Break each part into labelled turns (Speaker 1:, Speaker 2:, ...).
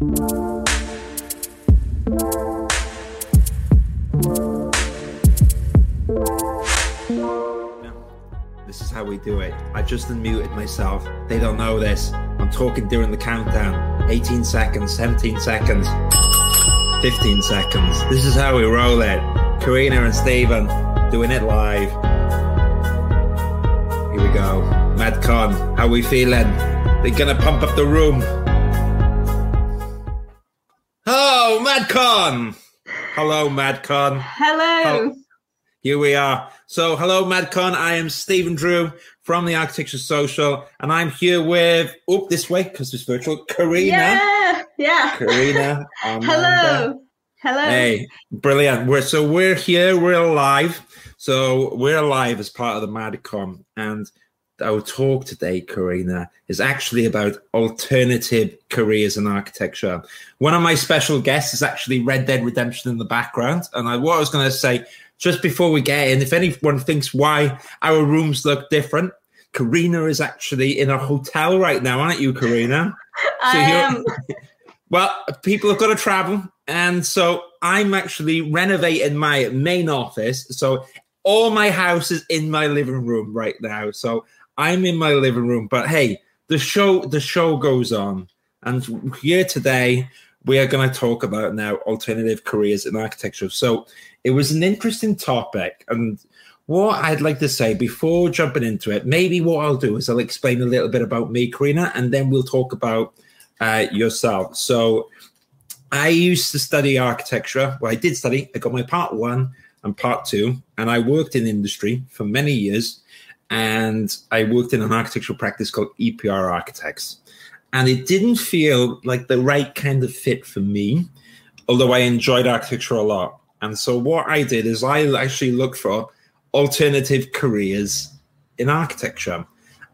Speaker 1: This is how we do it. I just unmuted myself. They don't know this. I'm talking during the countdown. 18 seconds, 17 seconds, 15 seconds. This is how we roll it. Karina and Stephen doing it live. Here we go. Madcon, how we feeling? They're gonna pump up the room. Madcon! Hello, Madcon.
Speaker 2: Hello.
Speaker 1: Hello. Here we are. So, hello, Madcon. I am Stephen Drew from the Architecture Social, and I'm here with, oh, this way, because it's virtual, Karina.
Speaker 2: Yeah. Yeah.
Speaker 1: Karina.
Speaker 2: Hello. Hello.
Speaker 1: Hey, brilliant. We're so we're here, we're live. So we're live as part of the MadCon. And our talk today, Karina, is actually about alternative careers in architecture. One of my special guests is actually Red Dead Redemption in the background. And I, what I was going to say just before we get in, if anyone thinks why our rooms look different, Karina is actually in a hotel right now, aren't you, Karina?
Speaker 2: I am.
Speaker 1: well, people have got to travel. And so I'm actually renovating my main office. So all my house is in my living room right now. So I'm in my living room. But hey, the show the show goes on. And here today we are going to talk about now alternative careers in architecture. So it was an interesting topic. And what I'd like to say before jumping into it, maybe what I'll do is I'll explain a little bit about me, Karina, and then we'll talk about uh, yourself. So I used to study architecture. Well, I did study. I got my part one and part two, and I worked in industry for many years. And I worked in an architectural practice called EPR Architects. And it didn't feel like the right kind of fit for me, although I enjoyed architecture a lot. And so what I did is I actually looked for alternative careers in architecture.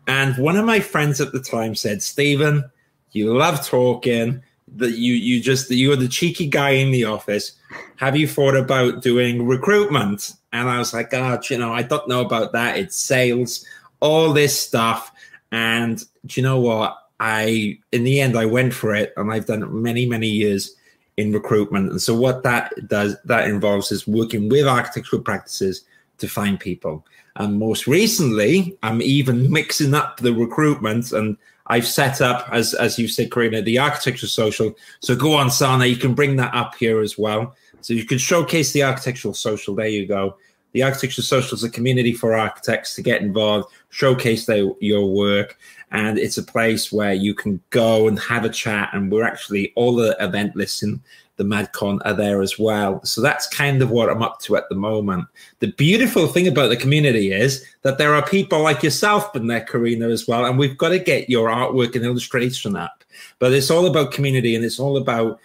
Speaker 1: And one of my friends at the time said, Stephen, you love talking that you you just you're the cheeky guy in the office. Have you thought about doing recruitment? And I was like, ah, God, oh, you know, I don't know about that. It's sales, all this stuff. And do you know what? I in the end I went for it and I've done many, many years in recruitment. And so what that does that involves is working with architectural practices to find people. And most recently, I'm even mixing up the recruitment and I've set up, as as you said, Karina, the architecture social. So go on, Sana, you can bring that up here as well. So you can showcase the architectural social. There you go. The architecture social is a community for architects to get involved, showcase their, your work, and it's a place where you can go and have a chat. And we're actually all the event listing the MadCon are there as well. So that's kind of what I'm up to at the moment. The beautiful thing about the community is that there are people like yourself in there, Karina, as well. And we've got to get your artwork and illustration up. But it's all about community and it's all about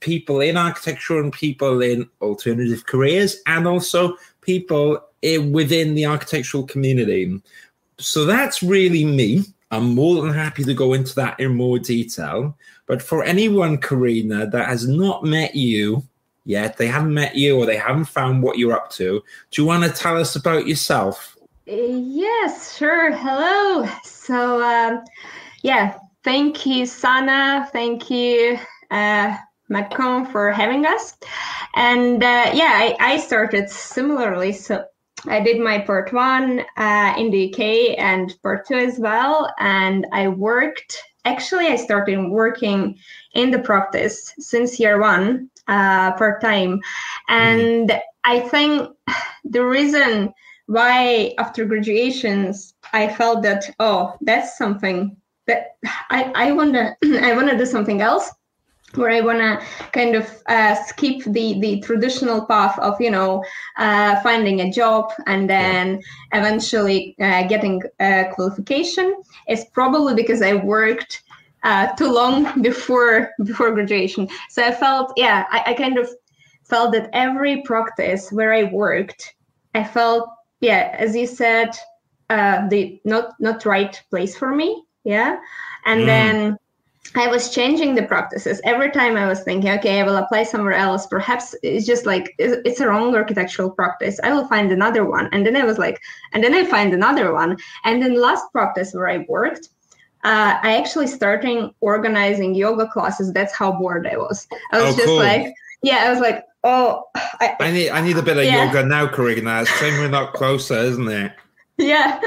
Speaker 1: people in architecture and people in alternative careers and also people in, within the architectural community. So that's really me. I'm more than happy to go into that in more detail. But for anyone, Karina, that has not met you yet, they haven't met you or they haven't found what you're up to, do you want to tell us about yourself?
Speaker 2: Yes, sure. Hello. So, um, yeah, thank you, Sana. Thank you, uh, MadCon, for having us. And uh, yeah, I, I started similarly. So, I did my part one uh, in the UK and part two as well. And I worked actually i started working in the practice since year one uh, part time and mm. i think the reason why after graduations i felt that oh that's something that i i want to i want to do something else where I want to kind of uh, skip the the traditional path of you know uh, finding a job and then eventually uh, getting a qualification is probably because I worked uh, too long before before graduation. So I felt yeah I, I kind of felt that every practice where I worked, I felt yeah as you said uh, the not not right place for me yeah and mm. then I was changing the practices every time. I was thinking, okay, I will apply somewhere else. Perhaps it's just like it's a wrong architectural practice. I will find another one, and then I was like, and then I find another one, and then last practice where I worked, uh, I actually started organizing yoga classes. That's how bored I was. I was
Speaker 1: Oh,
Speaker 2: just
Speaker 1: cool.
Speaker 2: like, yeah, I was like, oh, I,
Speaker 1: I need I need a bit of
Speaker 2: Yeah.
Speaker 1: yoga now, Karina. It's shame we're not closer, isn't it?
Speaker 2: yeah.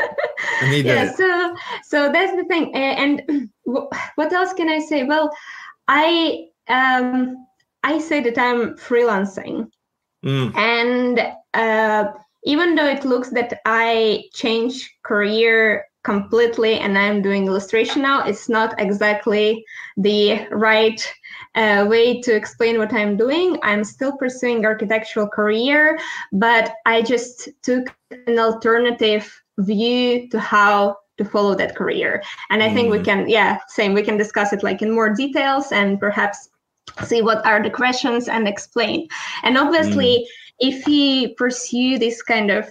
Speaker 1: I need
Speaker 2: yeah
Speaker 1: it.
Speaker 2: so so that's the thing and what else can i say? Well i um i say that i'm freelancing.
Speaker 1: Mm,
Speaker 2: and uh even though it looks that i change career completely and i'm doing illustration now it's not exactly the right uh, way to explain what i'm doing. I'm still pursuing architectural career but i just took an alternative view to how to follow that career. And i think we
Speaker 1: Mm.
Speaker 2: can yeah same we can discuss it like in more details and perhaps see what are the questions and explain. And obviously if you pursue this kind of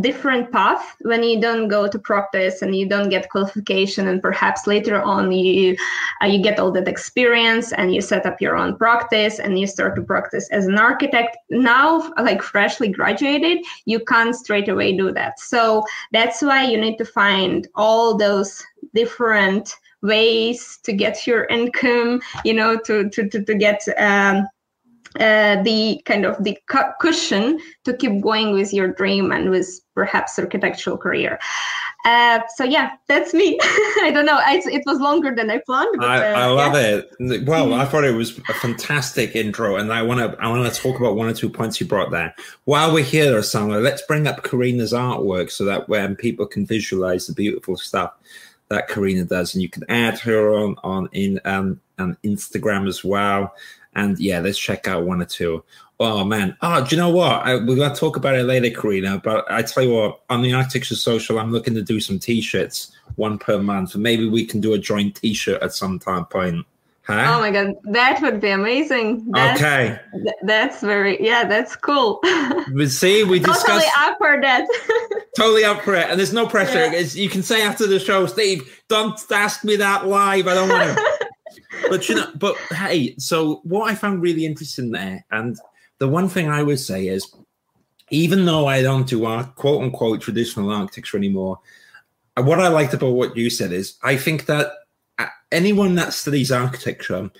Speaker 2: different path when you don't go to practice and you don't get qualification and perhaps later on you uh, you get all that experience and you set up your own practice and you start to practice as an architect. Now like freshly graduated you can't straight away do that. So that's why you need to find all those different ways to get your income you know to to to, to get um, uh, the kind of the cu- cushion to keep going with your dream and with perhaps architectural career. Uh, so yeah, that's me. I don't know. I, it was longer than I planned. But,
Speaker 1: I,
Speaker 2: uh,
Speaker 1: I love
Speaker 2: yeah.
Speaker 1: it. Well, I thought it was a fantastic intro, and I want to I want to talk about one or two points you brought there. While we're here, Osama, let's bring up Karina's artwork so that when people can visualize the beautiful stuff that Karina does, and you can add her on on in um on Instagram as well. And yeah, let's check out one or two. Oh man! Oh, do you know what? I, we're gonna talk about it later, Karina. But I tell you what, on the Architecture Social, I'm looking to do some T-shirts, one per month, and maybe we can do a joint T-shirt at some time point. Huh?
Speaker 2: Oh my god, that would be amazing. That's,
Speaker 1: okay.
Speaker 2: th- that's very yeah, that's cool.
Speaker 1: We see, we
Speaker 2: totally up for that.
Speaker 1: totally up for it, and there's no pressure.
Speaker 2: Yeah.
Speaker 1: You can say after the show, Steve, don't ask me that live. I don't want to. But you know, but hey, so what I found really interesting there, and the one thing I would say is, even though I don't do our quote unquote traditional architecture anymore, uh, what I liked about what you said is, I think that uh, anyone that studies architecture,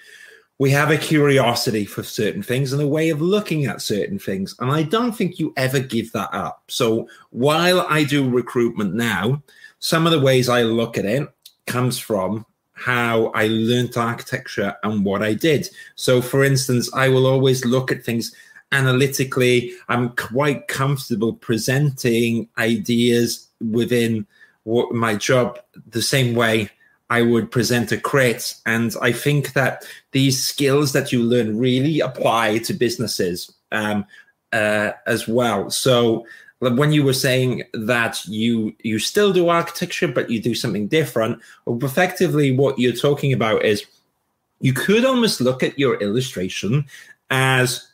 Speaker 1: we have a curiosity for certain things and a way of looking at certain things, and I don't think you ever give that up. So while I do recruitment now, some of the ways I look at it comes from how I learned architecture and what I did. So, for instance, I will always look at things analytically. I'm quite comfortable presenting ideas within what my job the same way I would present a crit. And I think that these skills that you learn really apply to businesses um, uh, as well. So, when you were saying that you you still do architecture but you do something different well, effectively what you're talking about is you could almost look at your illustration as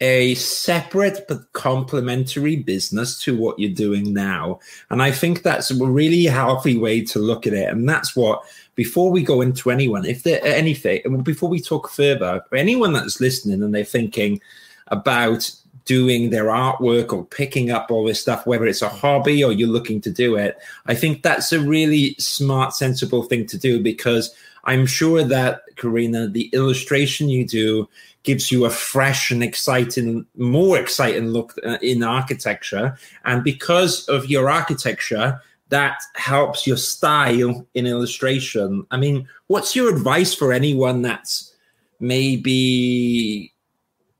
Speaker 1: a separate but complementary business to what you're doing now. And i think that's a really healthy way to look at it. And that's what before we go into anyone if there anything before we talk further anyone that's listening and they're thinking about doing their artwork or picking up all this stuff, whether it's a hobby or you're looking to do it, I think that's a really smart, sensible thing to do because I'm sure that, Karina, the illustration you do gives you a fresh and exciting, more exciting look uh, in architecture. And because of your architecture, that helps your style in illustration. I mean, what's your advice for anyone that's maybe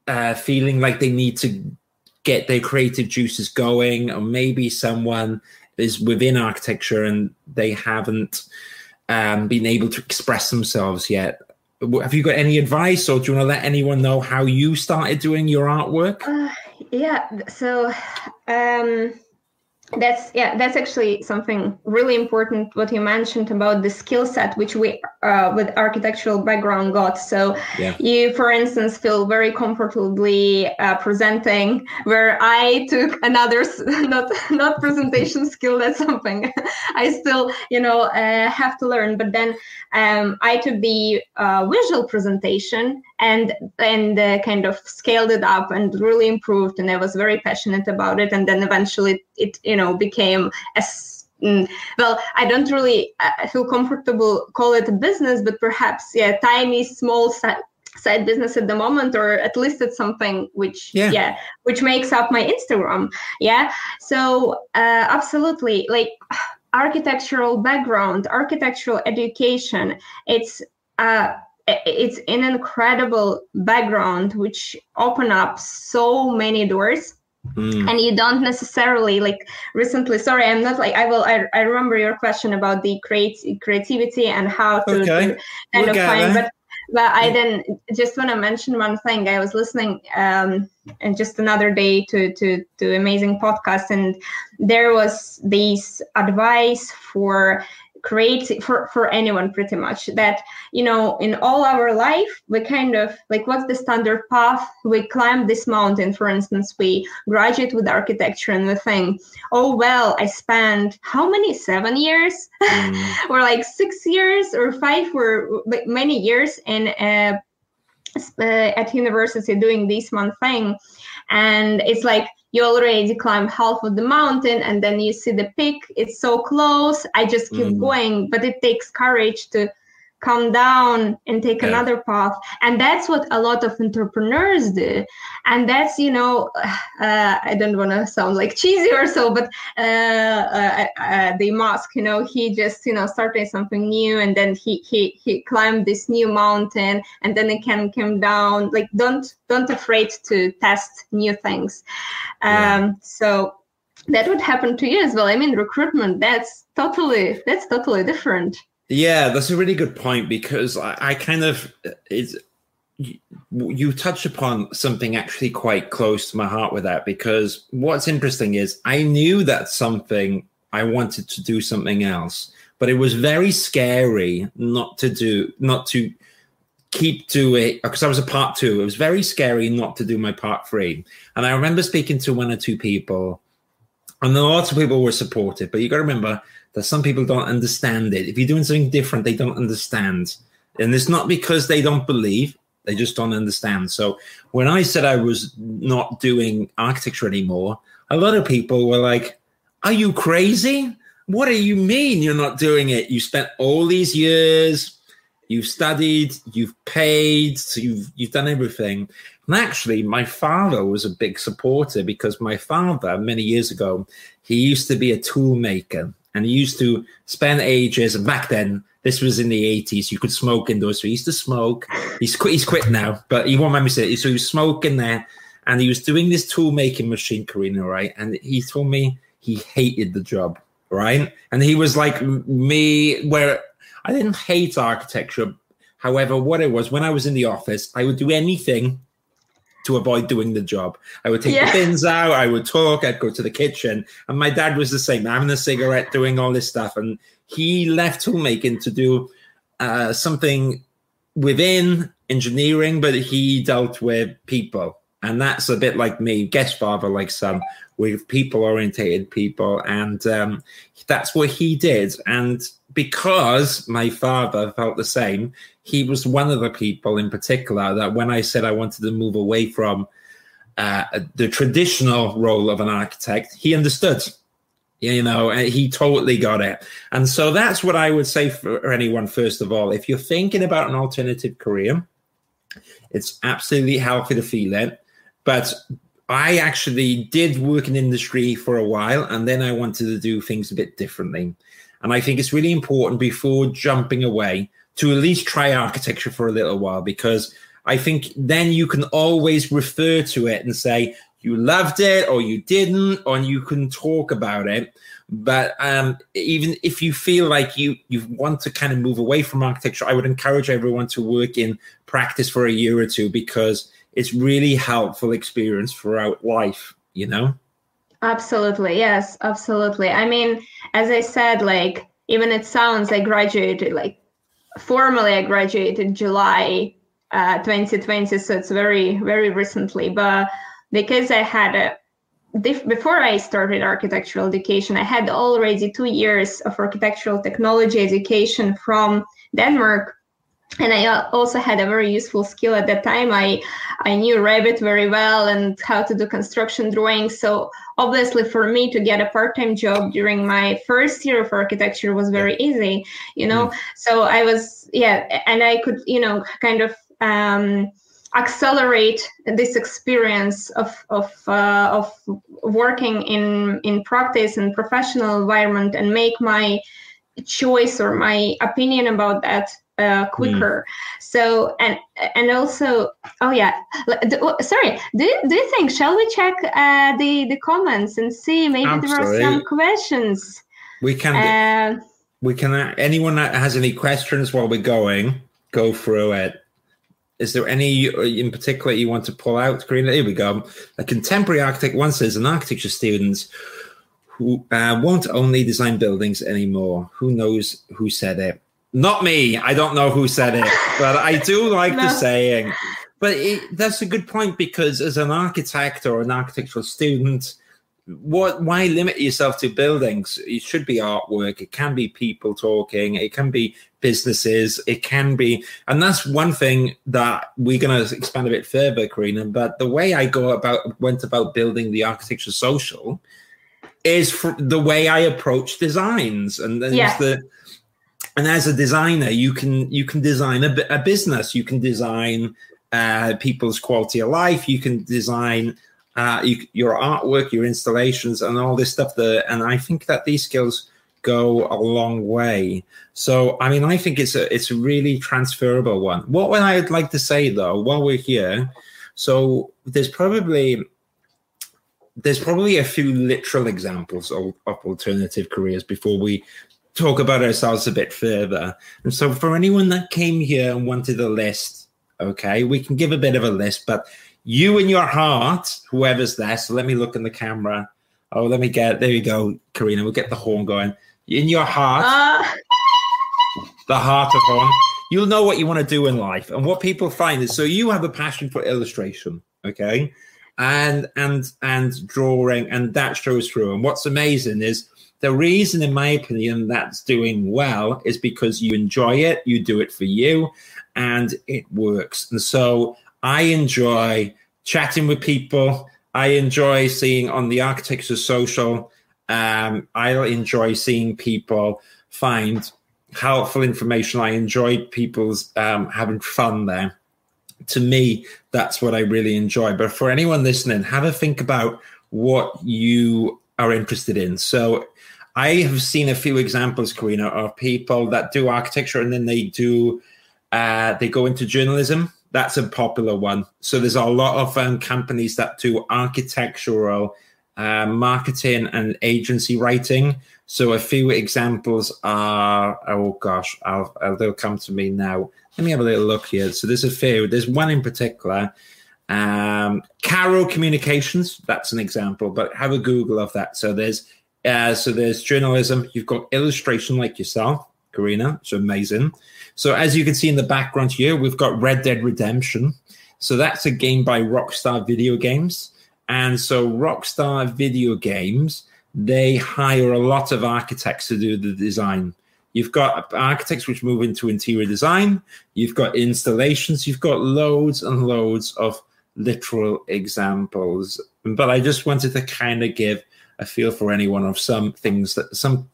Speaker 1: uh, feeling like they need to get their creative juices going, or maybe someone is within architecture and they haven't um, been able to express themselves yet. Have you got any advice, or do you want to let anyone know how you started doing your artwork?
Speaker 2: Uh, yeah. So um, that's yeah, that's actually something really important. What you mentioned about the skill set, which we uh, with architectural background got. So
Speaker 1: Yeah.
Speaker 2: you, for instance, feel very comfortably uh, presenting. Where I took another not not presentation skill. That's something I still you know uh, have to learn. But then um, I took the uh, visual presentation and and uh, kind of scaled it up and really improved and i was very passionate about it and then eventually it you know became mm, well i don't really uh, feel comfortable call it a business but perhaps yeah tiny small side side business at the moment or at least it's something which yeah, yeah which makes up my instagram. Yeah? So uh, absolutely like architectural background architectural education it's uh it's an incredible background which open up so many doors Mm. and you don't necessarily like recently sorry i'm not like i will i, I remember your question about the create creativity and how to, okay. to kind we'll of find but but i then just want to mention one thing i was listening um and just another day to to to amazing podcast and there was this advice for create for for anyone pretty much that you know in all our life we kind of like what's the standard path? We climb this mountain for instance we graduate with architecture and we think oh well i spent how many? Seven years? Mm. or like six years? Or five? Or many years in uh, uh, at university doing this one thing and it's like you already climb half of the mountain and then you see the peak it's so close i just keep mm. going but it takes courage to come down and take yeah. another path. And that's what a lot of entrepreneurs do. And that's you know uh, i don't want to sound like cheesy or so but uh, uh, uh, the Musk you know he just you know started something new and then he he he climbed this new mountain and then it can come down. Like don't don't afraid to test new things. Um so that would happen to you as well. I mean recruitment that's totally that's totally different
Speaker 1: yeah, that's a really good point because I, I kind of it's you, you touch upon something actually quite close to my heart with that because what's interesting is I knew that something I wanted to do something else, but it was very scary not to do not to keep to doing because I was a part two. It was very scary not to do my part three. And I remember speaking to one or two people, and lots of people were supportive, but you got to remember that some people don't understand it. If you're doing something different, they don't understand. And it's not because they don't believe, they just don't understand. So when I said I was not doing architecture anymore, a lot of people were like, Are you crazy? What do you mean you're not doing it? You spent all these years, you've studied, you've paid, so you've you've done everything. And actually, my father was a big supporter because my father, many years ago, he used to be a tool maker and he used to spend ages. And back then, this was in the 80s, you could smoke indoors. So he used to smoke. He's quit, he's quit now, but he won't remember it. So he was smoking there and he was doing this tool making machine, Karina, right? And he told me he hated the job, right? And he was like me, where I didn't hate architecture. However, what it was, when I was in the office, I would do anything to avoid doing the job. I would take yeah. the bins out, I would talk, I'd go to the kitchen. And my dad was the same, having a cigarette, doing all this stuff. And he left toolmaking to do uh, something within engineering, but he dealt with people. And that's a bit like me, guest father, like son, with people orientated people. And um, that's what he did. And because my father felt the same, he was one of the people in particular that when I said I wanted to move away from uh, the traditional role of an architect, he understood. You know, he totally got it. And so that's what I would say for anyone, first of all. If you're thinking about an alternative career, it's absolutely healthy to feel it. But I actually did work in industry for a while, and then I wanted to do things a bit differently. And I think it's really important before jumping away to at least try architecture for a little while because I think then you can always refer to it and say you loved it or you didn't, or you can talk about it. But um, even if you feel like you you want to kind of move away from architecture, I would encourage everyone to work in practice for a year or two because it's really helpful experience throughout life. You know.
Speaker 2: Absolutely, yes, absolutely. I mean, as I said, like even it sounds I graduated like formally I graduated July uh, 2020, so it's very very recently. But because I had a before I started architectural education, I had already two years of architectural technology education from Denmark and I also had a very useful skill at that time. I I knew Revit very well and how to do construction drawings. So obviously for me to get a part-time job during my first year of architecture was very easy you know mm. so i was yeah and i could you know kind of um, accelerate this experience of of uh, of working in in practice and professional environment and make my choice or my opinion about that uh, quicker. Mm. So and and also oh yeah, do, sorry. Do you, do you think shall we check uh, the the comments and see maybe Absolutely. there are some questions?
Speaker 1: We can. Uh, we can. Anyone that has any questions while we're going, go through it. Is there any in particular you want to pull out, Karina? Here we go. A contemporary architect once says an architecture student who uh, won't only design buildings anymore. Who knows who said it? Not me. I don't know who said it, but I do like no. the saying. But it, that's a good point because as an architect or an architectural student, what why limit yourself to buildings? It should be artwork. It can be people talking. It can be businesses. It can be, and that's one thing that we're going to expand a bit further, Karina. But the way I go about went about building the architecture social is the way I approach designs, and then yes. the and as a designer you can you can design a, a business. You can design uh, people's quality of life. You can design uh, you, your artwork your installations and all this stuff there and i think that these skills go a long way. So i mean i think it's a it's a really transferable one. What what i'd like to say though while we're here? So there's probably there's probably a few literal examples of, of alternative careers before we talk about ourselves a bit further. And so, for anyone that came here and wanted a list, okay, we can give a bit of a list, but you in your heart, whoever's there, so let me look in the camera. Oh, let me get there you go, Karina. We'll get the horn going. In your heart, uh. the heart of horn, you'll know what you want to do in life. And what people find is so you have a passion for illustration, okay? And and and drawing, and that shows through. And what's amazing is the reason, in my opinion, that's doing well is because you enjoy it, you do it for you, and it works. And so I enjoy chatting with people. I enjoy seeing on the architecture social. Um, I enjoy seeing people find helpful information. I enjoy people's um, having fun there. To me, that's what I really enjoy. But for anyone listening, have a think about what you are interested in. So I have seen a few examples, Karina, of people that do architecture and then they do uh, they go into journalism. That's a popular one. So there's a lot of um, companies that do architectural uh, marketing and agency writing. So a few examples are oh gosh, I'll, I'll, they'll come to me now. Let me have a little look here. So there's a few. There's one in particular. Um, Communications, that's an example, but have a Google of that. So there's uh, so there's journalism. You've got illustration like yourself, Karina. It's amazing. So as you can see in the background here, we've got Red Dead Redemption. So that's a game by Rockstar Video Games. And so Rockstar Video Games, they hire a lot of architects to do the design. You've got architects which move into interior design. You've got installations. You've got loads and loads of literal examples. But I just wanted to kind of give a feel for anyone of some things that some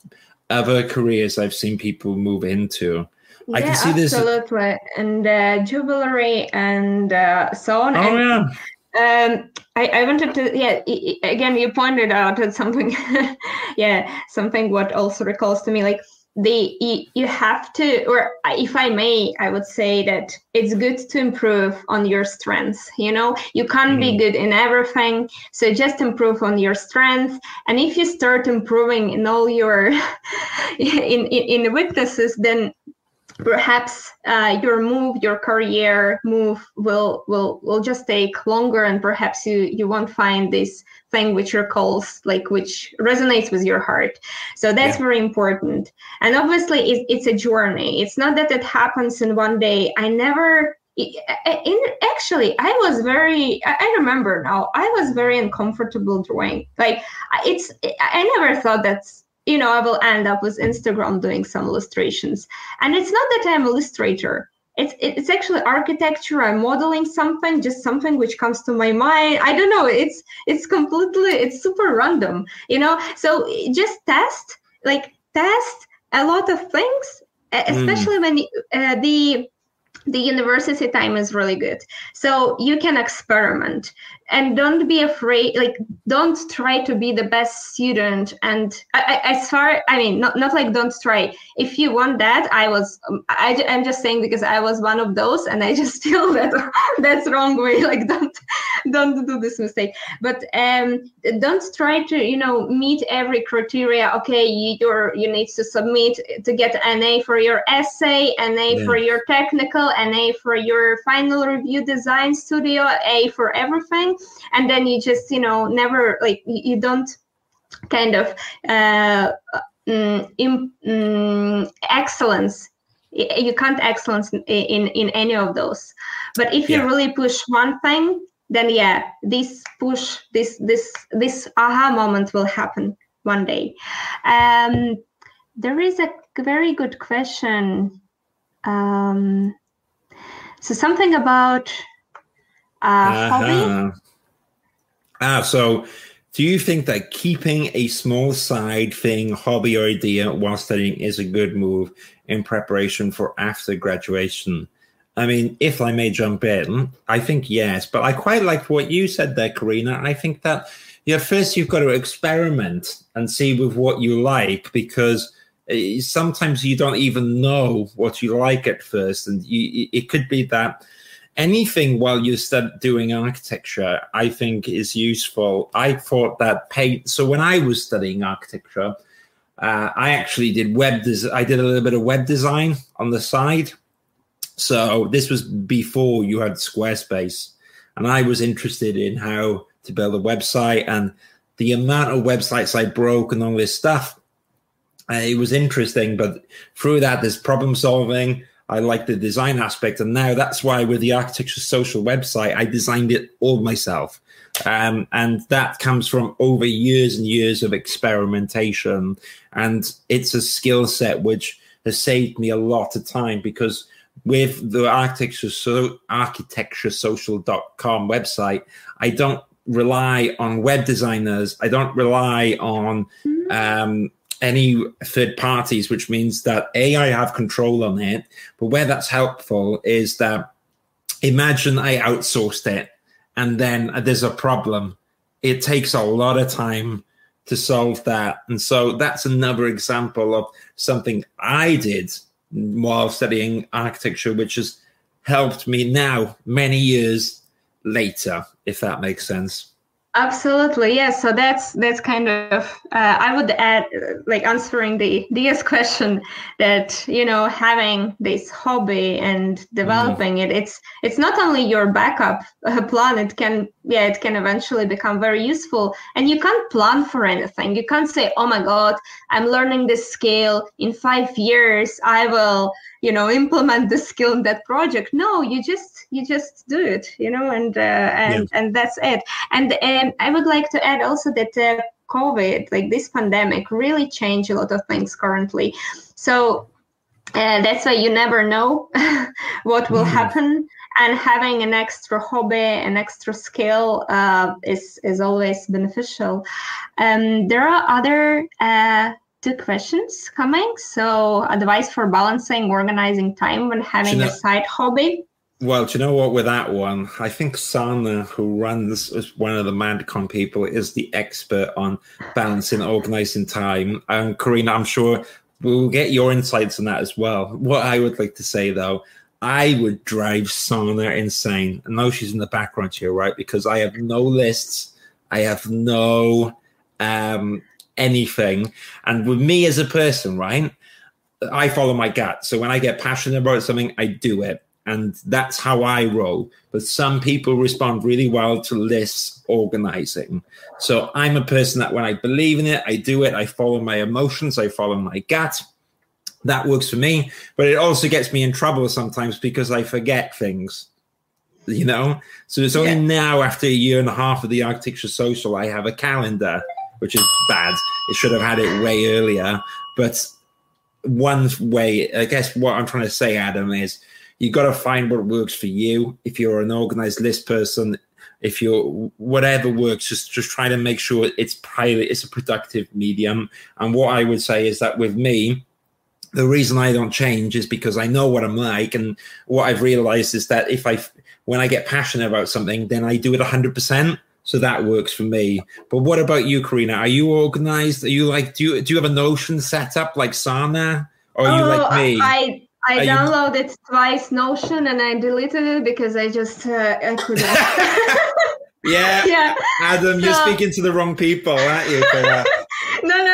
Speaker 1: other careers I've seen people move into.
Speaker 2: Yeah, I can see this absolutely, and uh, jewelry and uh, so on.
Speaker 1: Oh
Speaker 2: and,
Speaker 1: yeah.
Speaker 2: Um, I, I wanted to, yeah, again, you pointed out at something, yeah, something what also recalls to me, like the you, you have to or if i may i would say that it's good to improve on your strengths you know you can't mm. be good in everything so just improve on your strengths and if you start improving in all your in, in in weaknesses then perhaps uh, your move your career move will will will just take longer and perhaps you you won't find this thing which recalls like which resonates with your heart. So that's yeah. very important. And obviously it, it's a journey. It's not that it happens in one day. I never in actually i was very i remember now i was very uncomfortable drawing. Like it's i never thought that's you know i will end up with instagram doing some illustrations. And it's not that i'm an illustrator. It's it's actually architecture. I'm modeling something just something which comes to my mind. I don't know. It's it's completely it's super random you know? So just test like test a lot of things especially mm. when uh, the the university time is really good. So you can experiment. And don't be afraid like don't try to be the best student and I, I, as far i mean not, not like don't try. If you want that i was um, I, i'm just saying because i was one of those and i just feel that that's wrong way like don't don't do this mistake. But um don't try to you know meet every criteria. Okay you, you're you need to submit to get an a for your essay an a yeah. for your technical an a for your final review design studio a for everything. And then you just you know never like you don't kind of uh, mm, in, mm, excellence. You can't excellence in, in in any of those. But if you yeah. really push one thing then yeah this push this this this aha moment will happen one day. Um there is a very good question. Um so something about uh, uh-huh. hobby
Speaker 1: Ah, so do you think that keeping a small side thing, hobby or idea while studying is a good move in preparation for after graduation? I mean, if I may jump in, I think yes, but I quite like what you said there, Karina. I think that yeah, first you've got to experiment and see with what you like because sometimes you don't even know what you like at first, and you, it could be that anything while you start doing architecture, I think is useful. I thought that paint. So when I was studying architecture, uh, I actually did web. Des- I did a little bit of web design on the side. So this was before you had Squarespace, and I was interested in how to build a website and the amount of websites I broke and all this stuff. Uh, it was interesting, but through that, there's problem solving I like the design aspect, and now that's why with the architecture social website, I designed it all myself, um, and that comes from over years and years of experimentation, and it's a skill set which has saved me a lot of time because with the architecture so architecturesocial.com website, I don't rely on web designers. I don't rely on mm-hmm. um, any third parties, which means that A, I have control on it. But where that's helpful is that imagine I outsourced it and then there's a problem. It takes a lot of time to solve that. And so that's another example of something I did while studying architecture, which has helped me now, many years later, if that makes sense.
Speaker 2: Absolutely, yes. So that's that's kind of uh, I would add like answering the DS question that you know having this hobby and developing mm. it it's it's not only your backup uh, plan it can yeah it can eventually become very useful. And you can't plan for anything. You can't say oh my god I'm learning this skill. In five years I will you know implement the skill in that project. No you just you just do it you know and uh, and yeah. and that's it. And um, i would like to add also that uh, covid like this pandemic really changed a lot of things currently. So uh, that's why you never know what will mm. happen and having an extra hobby an extra skill uh, is is always beneficial um, there are other uh, two questions coming. So, advice for balancing organizing time when having you know, a side hobby.
Speaker 1: Well, do you know what? With that one, I think Sana, who runs as one of the MadCon people, is the expert on balancing, organizing time. And Karina, I'm sure we'll get your insights on that as well. What I would like to say, though, I would drive Sana insane. I know she's in the background here, right? Because I have no lists. I have no um, anything. And with me as a person, right, I follow my gut. So when I get passionate about something, I do it. And that's how I roll. But some people respond really well to lists organizing. So I'm a person that when I believe in it, I do it. I follow my emotions, I follow my gut. That works for me. But it also gets me in trouble sometimes because I forget things you know so it's only yeah. now after a year and a half of the architecture social i have a calendar which is bad. It should have had it way earlier. But one way, I guess, what I'm trying to say, Adam, is you got to find what works for you. If you're an organized list person, if you're whatever works, just just try to make sure it's pilot, it's a productive medium. And what I would say is that with me, the reason I don't change is because I know what I'm like, and what I've realized is that if I when I get passionate about something, then I do it 100 percent so that works for me. But what about you, Karina? Are you organized? Are you like do you do you have a Notion set up like Sana? Or are oh, you like me?
Speaker 2: I I are downloaded you... twice Notion and I deleted it because I just uh, I couldn't.
Speaker 1: yeah, yeah. Adam, you're speaking to the wrong people, aren't you?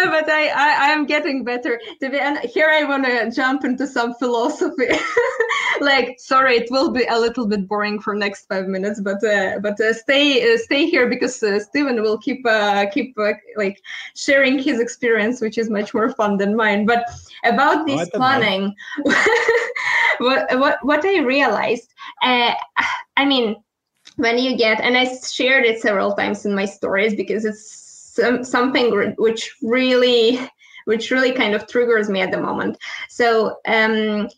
Speaker 2: No, but I, I, I'm getting better. To be, and here I want to jump into some philosophy. like, sorry, it will be a little bit boring for next five minutes, but uh, but uh, stay uh, stay here because uh, Stephen will keep uh, keep uh, like sharing his experience, which is much more fun than mine. But about this oh, planning, what what what I realized, uh, I mean when you get and i shared it several times in my stories because it's some, something which really which really kind of triggers me at the moment. So um,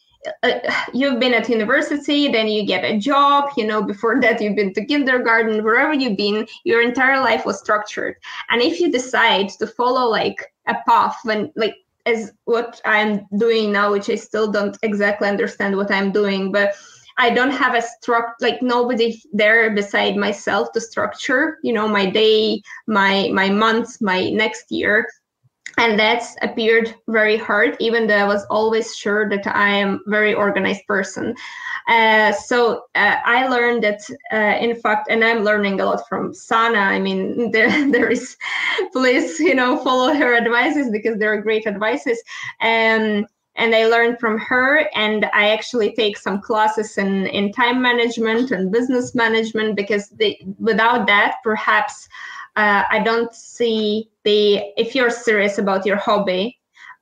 Speaker 2: uh, you've been at university then you get a job you know before that you've been to kindergarten wherever you've been your entire life was structured. And if you decide to follow like a path when like as what i'm doing now which i still don't exactly understand what i'm doing but I don't have a struct like nobody there beside myself to structure, you know, my day, my my months, my next year. And that's appeared very hard, even though I was always sure that I am a very organized person. Uh, so uh, I learned that, uh, in fact, and I'm learning a lot from Sana. I mean, there, there is, please, you know, follow her advices because they're great advices. And and I learned from her. And I actually take some classes in, in time management and business management because they, without that, perhaps uh, I don't see the, if you're serious about your hobby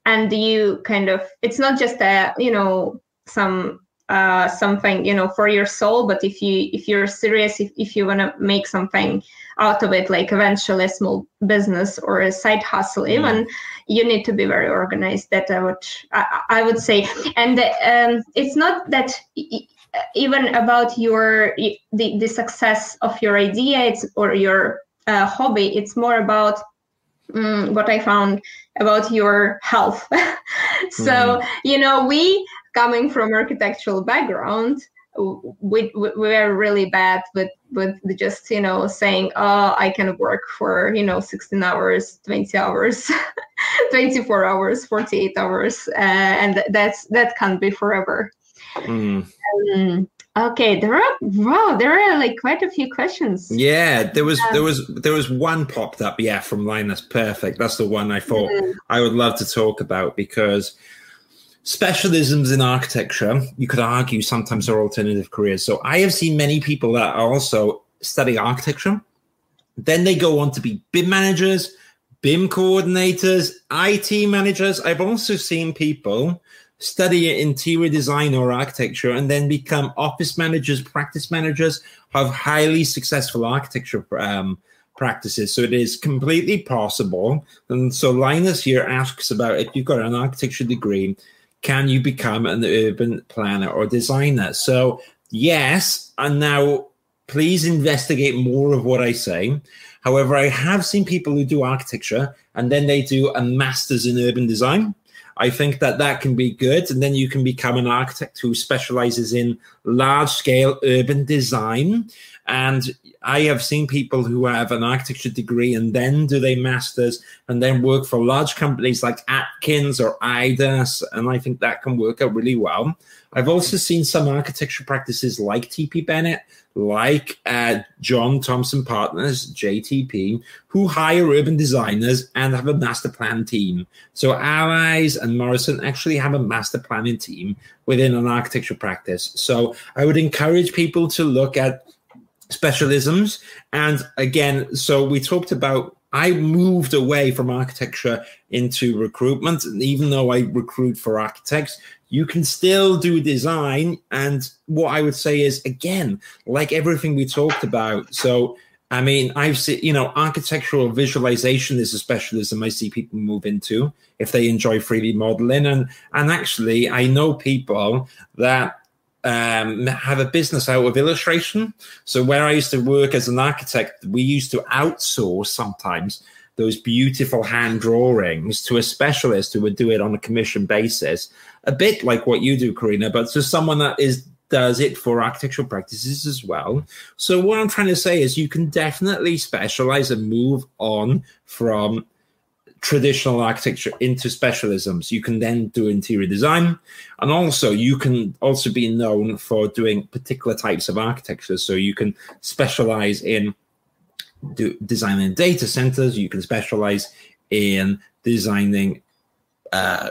Speaker 2: and you kind of, it's not just a, you know, some uh, something you know for your soul. But if you if you're serious if, if you want to make something out of it like eventually a small business or a side hustle mm. even you need to be very organized. That i would i, I would say. And um, it's not that even about your the, the success of your idea it's or your uh, hobby. It's more about um, what i found about your health. So mm. you know we coming from architectural background we, we were really bad with with just you know saying oh i can work for you know 16 hours 20 hours 24 hours 48 hours uh, and that's that can't be forever. Mm. um, okay there are wow there are like quite a few questions.
Speaker 1: Yeah there was um, there was there was one popped up yeah from linus. Perfect. That's the one i thought mm-hmm. i would love to talk about because specialisms in architecture, you could argue sometimes are alternative careers. So I have seen many people that also study architecture. Then they go on to be BIM managers, BIM coordinators, IT managers. I've also seen people study interior design or architecture and then become office managers, practice managers, have highly successful architecture um, practices. So it is completely possible. And so Linus here asks about if you've got an architecture degree, can you become an urban planner or designer? So, yes, and now please investigate more of what I say. However, I have seen people who do architecture and then they do a master's in urban design. I think that that can be good. And then you can become an architect who specializes in large scale urban design. And I have seen people who have an architecture degree and then do their masters and then work for large companies like Atkins or Aedas. And I think that can work out really well. I've also seen some architecture practices like TP Bennett, like uh, John Thompson Partners, JTP, who hire urban designers and have a master plan team. So Allies and Morrison actually have a master planning team within an architecture practice. So I would encourage people to look at specialisms. And again, so we talked about I moved away from architecture into recruitment. And even though I recruit for architects, you can still do design. And what I would say is, again, like everything we talked about. So, I mean, I've seen, you know, architectural visualization is a specialism I see people move into if they enjoy 3D modeling. And, and actually, I know people that um, have a business out of illustration. So where I used to work as an architect, we used to outsource sometimes those beautiful hand drawings to a specialist who would do it on a commission basis, a bit like what you do, Karina, but to someone that is does it for architectural practices as well. So what I'm trying to say is you can definitely specialize and move on from traditional architecture into specialisms. You can then do interior design, and also you can also be known for doing particular types of architecture. So you can specialize in do, designing data centers. You can specialize in designing uh,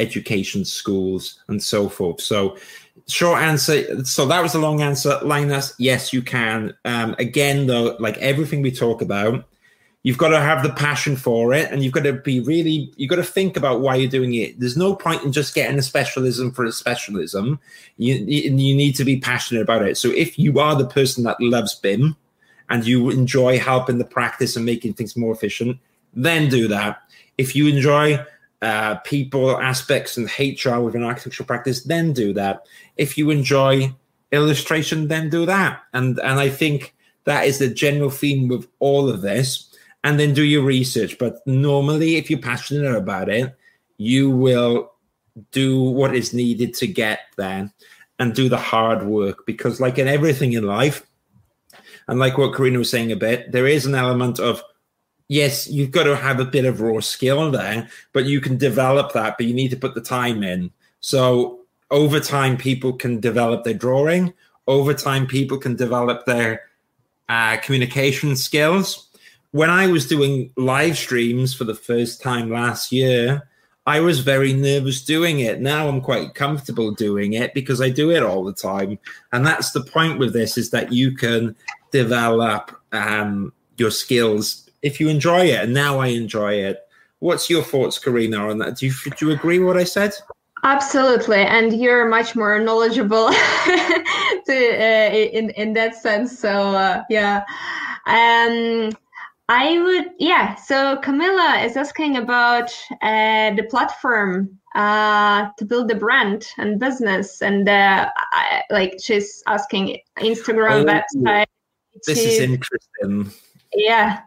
Speaker 1: education schools and so forth. So short answer. So that was a long answer. Linus, yes, you can. Um, again, though, like everything we talk about, you've got to have the passion for it and you've got to be really you've got to think about why you're doing it. There's no point in just getting a specialism for a specialism. You, you need to be passionate about it. So if you are the person that loves BIM and you enjoy helping the practice and making things more efficient then do that. If you enjoy uh, people aspects and hr within architectural practice then do that. If you enjoy illustration then do that. And and i think that is the general theme with all of this and then do your research. But normally, if you're passionate about it, you will do what is needed to get there and do the hard work because, like in everything in life, and like what Karina was saying a bit, there is an element of yes, you've got to have a bit of raw skill there, but you can develop that, but you need to put the time in. So over time, people can develop their drawing. Over time, people can develop their uh, communication skills when I was doing live streams for the first time last year, I was very nervous doing it. Now I'm quite comfortable doing it because I do it all the time. And that's the point with this is that you can develop um, your skills if you enjoy it. And now I enjoy it. What's your thoughts, Karina, on that? Do you, do you agree with what I said?
Speaker 2: Absolutely, and you're much more knowledgeable to, uh, in in that sense. So uh, yeah, um, I would, yeah. So Camilla is asking about uh, the platform uh, to build the brand and business, and uh, I, like she's asking Instagram oh, website.
Speaker 1: This to, is interesting.
Speaker 2: Yeah,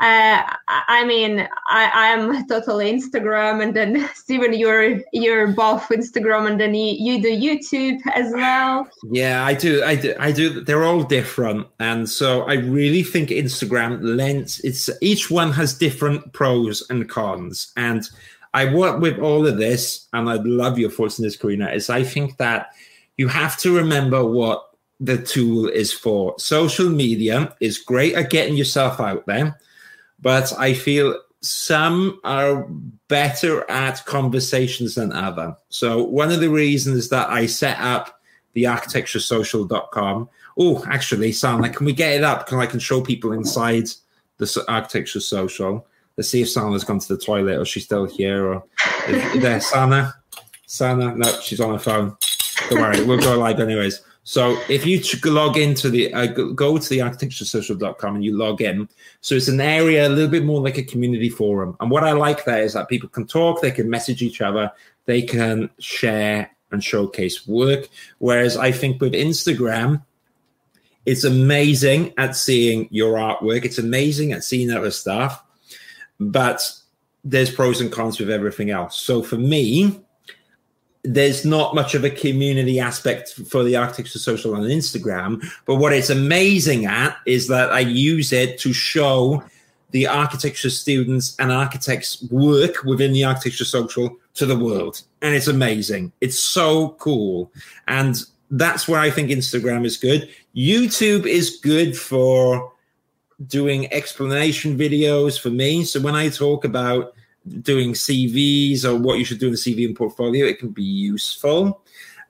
Speaker 2: uh, I mean, I, I'm totally Instagram, and then Stephen, you're you're both Instagram, and then you, you do YouTube as well.
Speaker 1: Yeah, I do. I do. I do. They're all different, and so I really think Instagram lends. It's each one has different pros and cons, and I work with all of this, and I'd love your thoughts on this, Karina. Is I think that you have to remember what the tool is for. Social media is great at getting yourself out there but I feel some are better at conversations than other. So one of the reasons that I set up the architecturesocial.com. Oh, actually, Sana, can we get it up? Can I can show people inside the architecture social? Let's see if Sana's gone to the toilet or she's still here or there. Sana, Sana, no, she's on her phone. Don't worry, we'll go live anyways. So if you log into the uh, go to the architecturesocial.com and you log in, so it's an area a little bit more like a community forum. And what I like there is that people can talk, they can message each other, they can share and showcase work. Whereas I think with Instagram, it's amazing at seeing your artwork. It's amazing at seeing other stuff, but there's pros and cons with everything else. So for me, there's not much of a community aspect for the architecture social on Instagram. But what it's amazing at is that I use it to show the architecture students and architects work within the architecture social to the world. And it's amazing. It's so cool. And that's where I think Instagram is good. YouTube is good for doing explanation videos for me. So when I talk about doing CVs or what you should do in the CV and portfolio, it can be useful.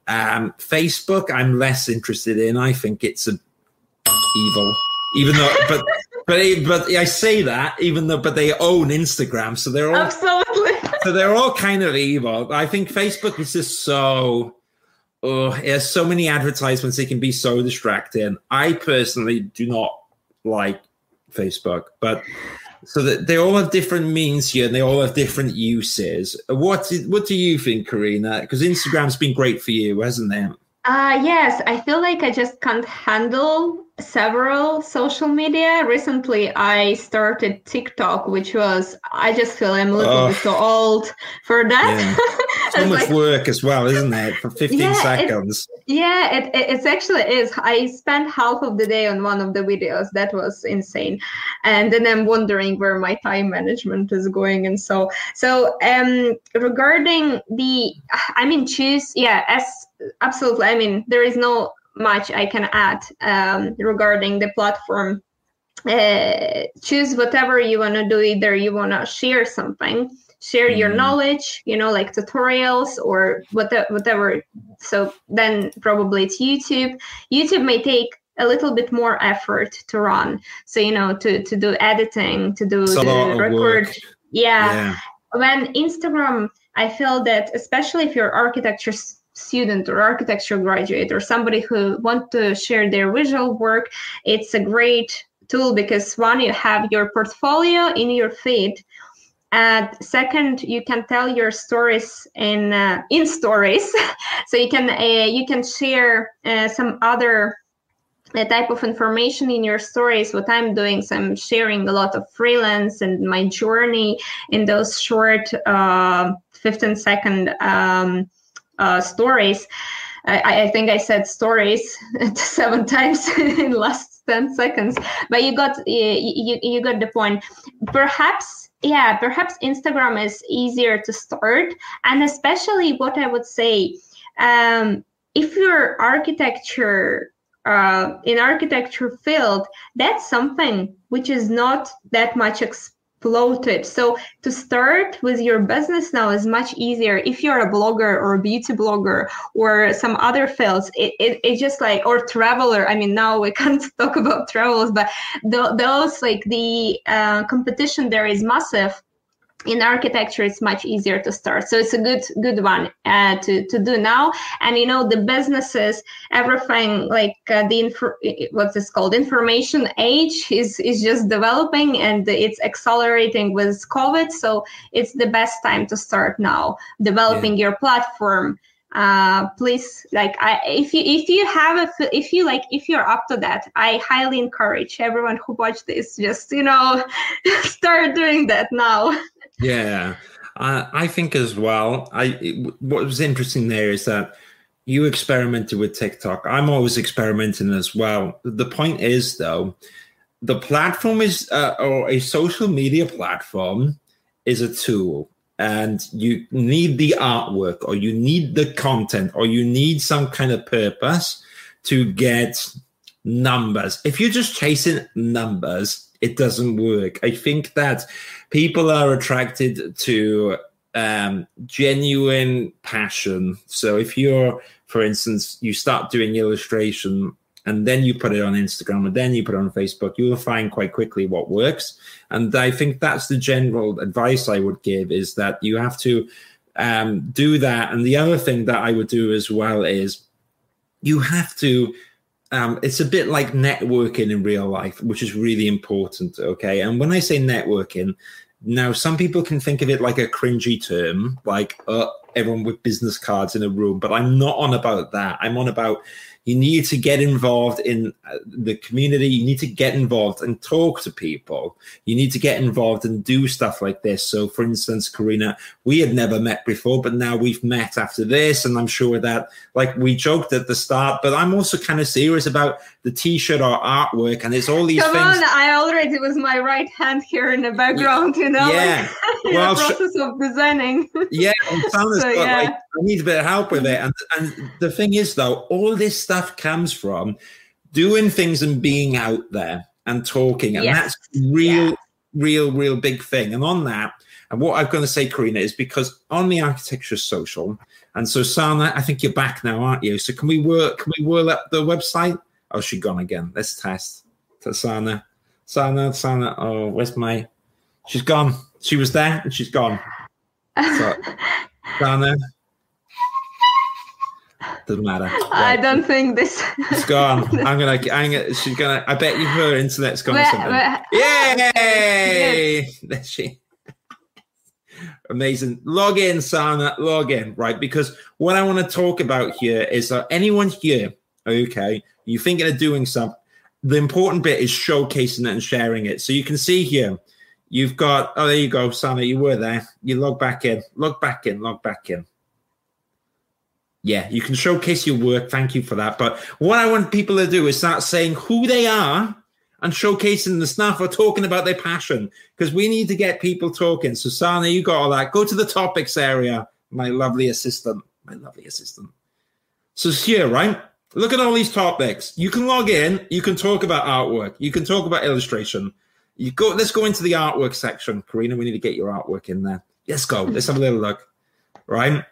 Speaker 1: Um, Facebook, I'm less interested in. I think it's a evil, even though, but but but I say that even though, but they own Instagram, so they're all
Speaker 2: absolutely.
Speaker 1: so they're all kind of evil. I think Facebook is just so. Oh, there's so many advertisements; it can be so distracting. I personally do not like Facebook, but so that they all have different means here and they all have different uses. What what do you think, Karina? Because Instagram's been great for you, hasn't it?
Speaker 2: Uh, yes, I feel like I just can't handle several social media. Recently, I started TikTok, which was, I just feel I'm a little oh. bit too old for that.
Speaker 1: Yeah. so much like, work as well, isn't it? For 15 yeah, seconds.
Speaker 2: It, yeah, it, it, it actually is. I spent half of the day on one of the videos. That was insane. And then I'm wondering where my time management is going. And so, so um, regarding the, I mean, choose, yeah, as absolutely. I mean, there is no much I can add um, regarding the platform. Uh, choose whatever you want to do. Either you want to share something, share mm-hmm. your knowledge, you know, like tutorials or whatever, whatever. So then probably it's YouTube. YouTube may take a little bit more effort to run. So you know, to to do editing, to do the record. Yeah. yeah. When Instagram, I feel that especially if you're architecture student or architecture graduate or somebody who want to share their visual work it's a great tool because one you have your portfolio in your feed and second you can tell your stories in uh, in stories. So you can uh, you can share uh, some other uh, type of information in your stories. What i'm doing so i'm sharing a lot of freelance and my journey in those short uh, 15 second um, uh, stories. I, I, think I said stories seven times in last 10 seconds, but you got you, you got the point. Perhaps yeah, perhaps Instagram is easier to start, and especially what I would say, um, if your architecture uh, in architecture field, that's something which is not that much exposed floated. So to start with your business now is much easier if you're a blogger or a beauty blogger or some other fields. It, it, it just like or traveler. I mean, now we can't talk about travels, but th- those like the uh, competition there is massive in architecture it's much easier to start. So it's a good good one uh, to to do now. And you know the businesses everything like uh, the info what's this called? Information age is is just developing and it's accelerating with covid. So it's the best time to start now. Developing yeah. your platform uh please like i if you if you have a if you like if you're up to that i highly encourage everyone who watched this just you know start doing that now
Speaker 1: yeah, I, I think as well. I what was interesting there is that you experimented with TikTok. I'm always experimenting as well. The point is, though, the platform is uh, or a social media platform is a tool, and you need the artwork, or you need the content, or you need some kind of purpose to get numbers. If you're just chasing numbers, it doesn't work. I think that people are attracted to um, genuine passion. So if you're, for instance, you start doing illustration and then you put it on Instagram and then you put it on Facebook, you will find quite quickly what works. And I think that's the general advice I would give is that you have to um, do that. And the other thing that I would do as well is you have to um, it's a bit like networking in real life, which is really important. Okay. And when I say networking, now, some people can think of it like a cringy term, like uh, everyone with business cards in a room, but I'm not on about that. I'm on about you need to get involved in uh, the community. You need to get involved and talk to people. You need to get involved and do stuff like this. So, for instance, Karina, we had never met before, but now we've met after this. And I'm sure that, like, we joked at the start, but I'm also kind of serious about the t shirt or artwork. And it's all these
Speaker 2: Come
Speaker 1: things.
Speaker 2: on, I already was my right hand here in the background, you know?
Speaker 1: Yeah.
Speaker 2: Like, well, the process sh- of designing.
Speaker 1: yeah. so, yeah. Like, need a bit of help with it. And, and the thing is, though, all this stuff comes from doing things and being out there and talking. And yes. that's real, yeah. real, real big thing. And on that, and what I'm going to say, Karina, is because on the architecture social, and so Sana, I think you're back now, aren't you? So can we work? Can we whirl up the website? Oh, she's gone again. Let's test. To Sana, Sana, Sana. Oh, where's my? She's gone. She was there and she's gone. So, Sana, doesn't matter.
Speaker 2: I don't think this.
Speaker 1: It's gone. I'm gonna. I'm gonna. She's gonna. I bet you her internet's gone. Where, something. Where, Yay! Yes. There she. Amazing. Log in, Sana, log in, right? Because what I want to talk about here is that anyone here, okay, you're thinking of doing something, the important bit is showcasing it and sharing it. So you can see here, you've got, oh, there you go, Sana, you were there. You log back in, log back in, log back in. Yeah, you can showcase your work. Thank you for that. But what I want people to do is start saying who they are and showcasing the stuff or talking about their passion because we need to get people talking. So, Sana, you got all that. Go to the topics area, my lovely assistant. My lovely assistant. So, here, right? Look at all these topics. You can log in. You can talk about artwork. You can talk about illustration. You go. Let's go into the artwork section, Karina. We need to get your artwork in there. Let's go. Let's have a little look. Right?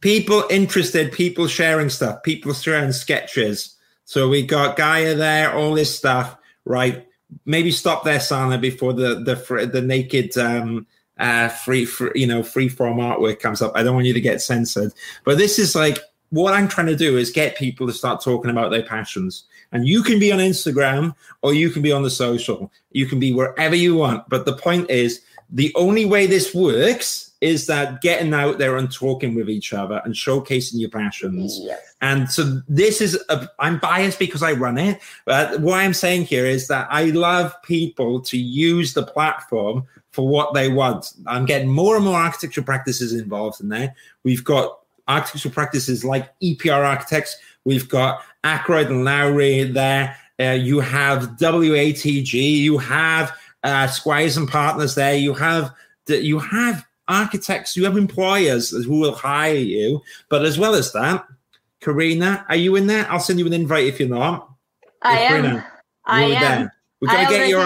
Speaker 1: People interested. People sharing stuff. People sharing sketches. So we got Gaia there. All this stuff right? Maybe stop there, Sana, before the the the naked um, uh, free, free you know free form artwork comes up. I don't want you to get censored, but this is like what I'm trying to do is get people to start talking about their passions. And you can be on Instagram or you can be on the social. You can be wherever you want. But the point is, the only way this works is that getting out there and talking with each other and showcasing your passions. Yes. And so this is, i am biased because I run it, but what I'm saying here is that I love people to use the platform for what they want. I'm getting more and more architecture practices involved in there. We've got architectural practices like EPR architects. We've got Ackroyd and Lowrie there. Uh, you have WATG. You have uh, Squires and Partners there. You have you have architects. You have employers who will hire you. But as well as that, Karina, are you in there? I'll send you an invite if you're not.
Speaker 2: I am. Karina, I am. There.
Speaker 1: We're gonna get your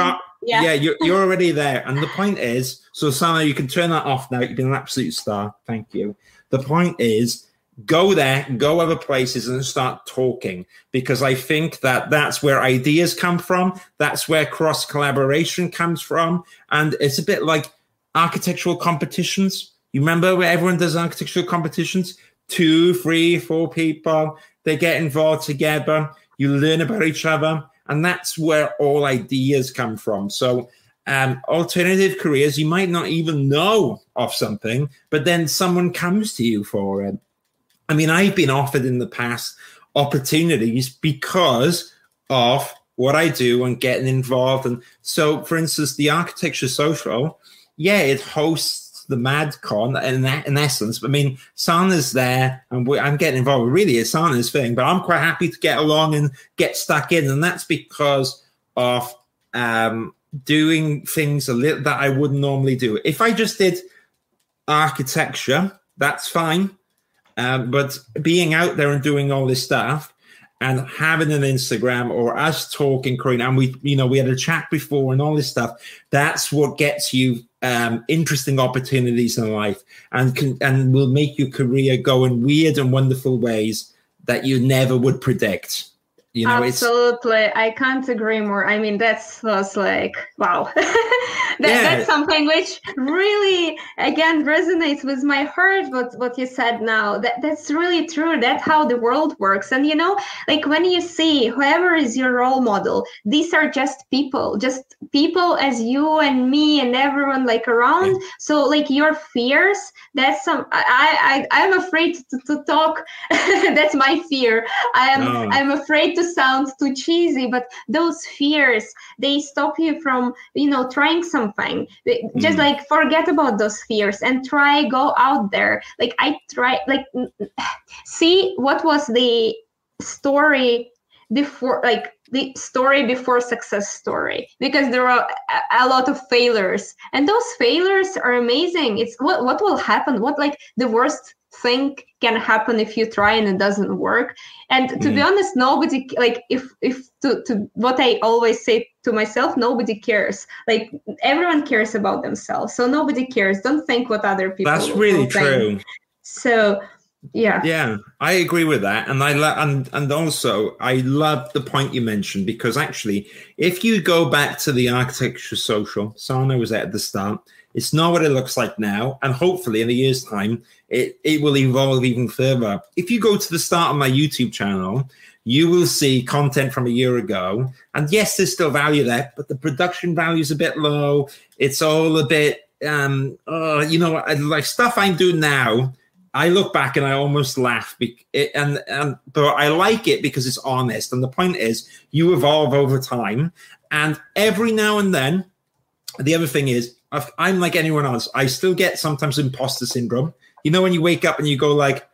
Speaker 1: yeah, yeah you're, you're already there. And the point is, so Sana, you can turn that off now. You've been an absolute star. Thank you. The point is, go there, go other places, and start talking because I think that that's where ideas come from. That's where cross collaboration comes from, and it's a bit like architectural competitions. You remember where everyone does architectural competitions? two, three, four people. They get involved together. You learn about each other. And that's where all ideas come from. So, um, alternative careers, you might not even know of something, but then someone comes to you for it. I mean, I've been offered in the past opportunities because of what I do and getting involved. And so, for instance, the architecture social, yeah, it hosts the MadCon in in essence. I mean, Sana's there, and I'm getting involved. Really, it's Sana's thing, but I'm quite happy to get along and get stuck in, and that's because of um, doing things a little that I wouldn't normally do. If I just did architecture, that's fine. Um, but being out there and doing all this stuff and having an Instagram or us talking, Corinne, and we, you know, we had a chat before and all this stuff. That's what gets you um, interesting opportunities in life and can, and will make your career go in weird and wonderful ways that you never would predict. You know,
Speaker 2: absolutely, I can't agree more. I mean, that's was like wow, that, yeah. that's something which really again resonates with my heart. What what you said now, that that's really true. That's how the world works. And you know, like when you see whoever is your role model, these are just people, just people as you and me and everyone like around. So like your fears, that's some. I I I'm afraid to, to talk. that's my fear. I am oh. I'm afraid to sound too cheesy but those fears they stop you from you know trying something. Just mm. like forget about those fears and try go out there. Like i try like see what was the story before like the story before success story because there are a, a, lot of failures. And those failures are amazing. It's what what will happen? What like the worst thing can happen if you try and it doesn't work. And to mm. be honest nobody like if if to, to what i always say to myself nobody cares. Like everyone cares about themselves. So nobody cares. Don't think what other people
Speaker 1: that's really true.
Speaker 2: So yeah.
Speaker 1: Yeah i agree with that. And i love and and also i love the point you mentioned because actually if you go back to the architecture social sana was at the start it's not what it looks like now. And hopefully in a year's time, it, it will evolve even further. If you go to the start of my YouTube channel, you will see content from a year ago. And yes, there's still value there, but the production value is a bit low. It's all a bit um, uh, you know, like stuff I'm doing now. I look back and I almost laugh, be- and and but I like it because it's honest. And the point is, you evolve over time, and every now and then, the other thing is, i am like anyone else. I still get sometimes imposter syndrome. You know, when you wake up and you go like,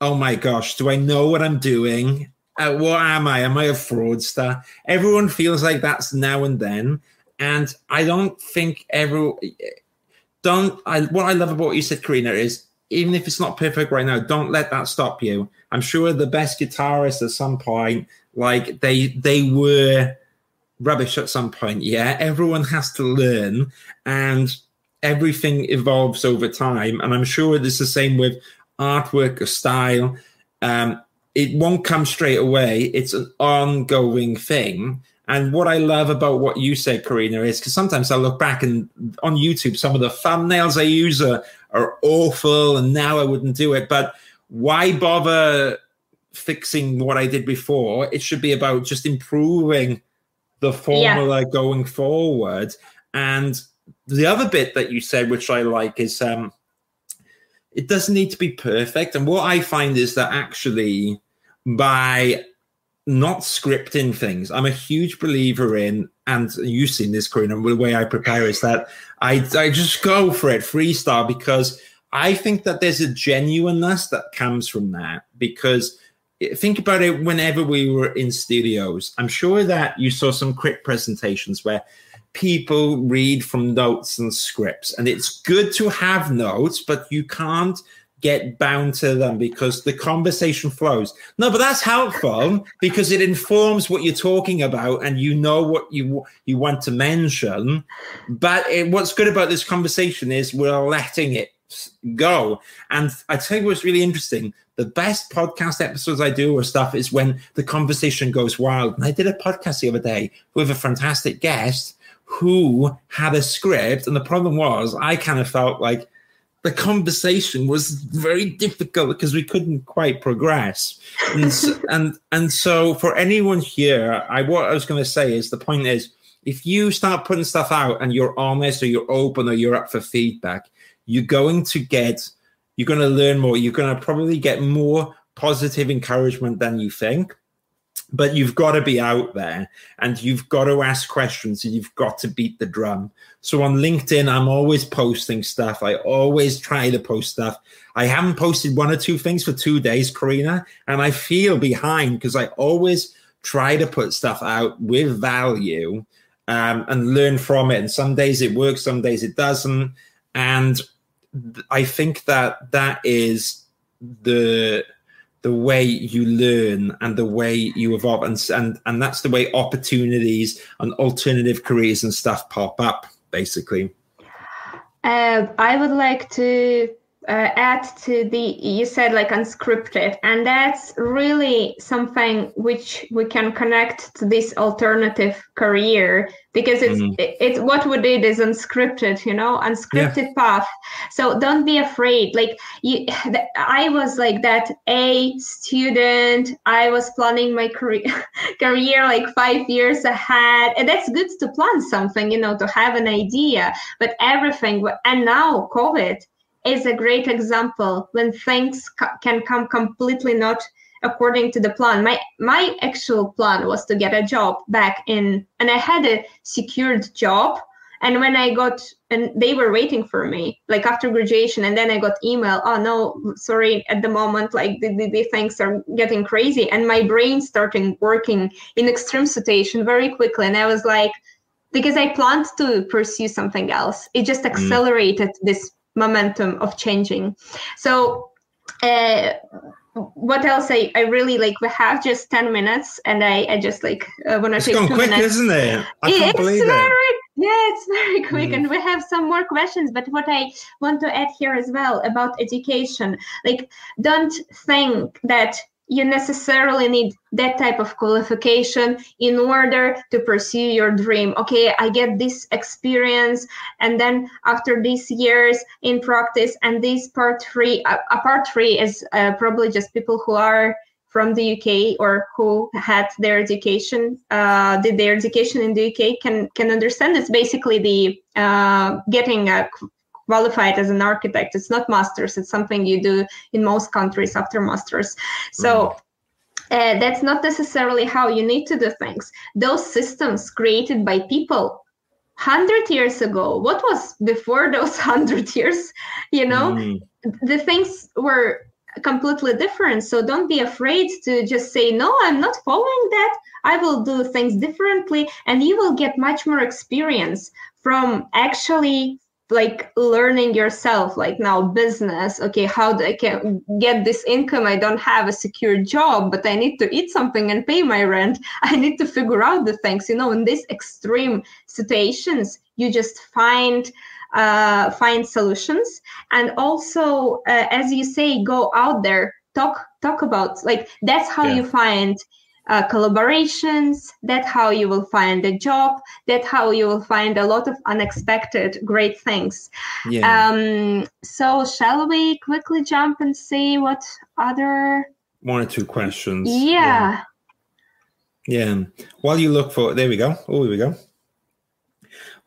Speaker 1: "Oh my gosh, do I know what I'm doing? Uh, what am I? Am I a fraudster?" Everyone feels like that's now and then, and I don't think every don't. I what I love about what you said, Karina, is even if it's not perfect right now, don't let that stop you. I'm sure the best guitarists at some point, like they they were rubbish at some point. Yeah, everyone has to learn, and everything evolves over time. And I'm sure it's the same with artwork or style. Um, it won't come straight away. It's an ongoing thing. And what I love about what you said, Karina, is because sometimes I look back and on YouTube, some of the thumbnails I use are, are awful, and now I wouldn't do it. But why bother fixing what I did before? It should be about just improving the formula yeah. going forward. And the other bit that you said, which I like, is um, it doesn't need to be perfect. And what I find is that actually by not scripting things, I'm a huge believer in, and you've seen this, Corinne, and the way I prepare is that I, I just go for it freestyle because I think that there's a genuineness that comes from that because think about it whenever we were in studios i'm sure that you saw some quick presentations where people read from notes and scripts and it's good to have notes but you can't get bound to them because the conversation flows no but that's helpful because it informs what you're talking about and you know what you you want to mention but it, what's good about this conversation is we're letting it go. And I tell you what's really interesting. The best podcast episodes I do or stuff is when the conversation goes wild. And I did a podcast the other day with a fantastic guest who had a script. And the problem was I kind of felt like the conversation was very difficult because we couldn't quite progress. And, and, and so for anyone here, I what I was going to say is the point is if you start putting stuff out and you're honest or you're open or you're up for feedback, you're going to get, you're going to learn more. You're going to probably get more positive encouragement than you think. But you've got to be out there and you've got to ask questions and you've got to beat the drum. So on LinkedIn, I'm always posting stuff. I always try to post stuff. I haven't posted one or two things for two days, Karina, and I feel behind because I always try to put stuff out with value um, and learn from it. And some days it works, some days it doesn't. And I think that that is the the way you learn and the way you evolve and and and that's the way opportunities and alternative careers and stuff pop up basically.
Speaker 2: Uh, i would like to uh, add to the you said like unscripted. And that's really something which we can connect to this alternative career because it's mm-hmm. it's what we did is unscripted you know unscripted yeah. path. So don't be afraid. Like you i was like that a student. I was planning my career career like five years ahead. And that's good to plan something you know to have an idea. But everything and now covid is a great example when things ca- can come completely not according to the plan. My my actual plan was to get a job back in, and I had a secured job. And when I got, and they were waiting for me, like after graduation, and then I got email. Oh no, sorry, at the moment, like the, the, the things are getting crazy, and my brain started working in extreme situation very quickly, and I was like, because I planned to pursue something else, it just mm. accelerated mm. this momentum of changing. So, uh, what else I, I really like we have just 10 minutes and i, I just like uh, want to take two
Speaker 1: quick,
Speaker 2: minutes
Speaker 1: isn't it I can't
Speaker 2: it's
Speaker 1: believe
Speaker 2: very
Speaker 1: it.
Speaker 2: yeah it's very quick mm. and we have some more questions but what i want to add here as well about education like don't think that you necessarily need that type of qualification in order to pursue your dream okay i get this experience and then after these years in practice and this part three uh, a part three is uh, probably just people who are from the UK or who had their education, uh, did their education in the UK can can understand. It's basically the uh, getting a qualified as an architect. It's not masters. It's something you do in most countries after masters. So. Mm. Uh, that's not necessarily how you need to do things. Those systems created by people 100 years ago what was before those 100 years you know mm. the things were completely different so don't be afraid to just say no i'm not following that i will do things differently and you will get much more experience from actually like learning yourself like now business okay how do i can get this income? I don't have a secure job but i need to eat something and pay my rent. I need to figure out the things. You know in these extreme situations you just find uh, find solutions. And also uh, as you say go out there talk talk about like that's how yeah. you find uh, collaborations that's how you will find a job that's how you will find a lot of unexpected great things. Yeah. um so shall we quickly jump and see what other?
Speaker 1: One or two questions.
Speaker 2: Yeah.
Speaker 1: Yeah, yeah. while you look for there we go. Oh here we go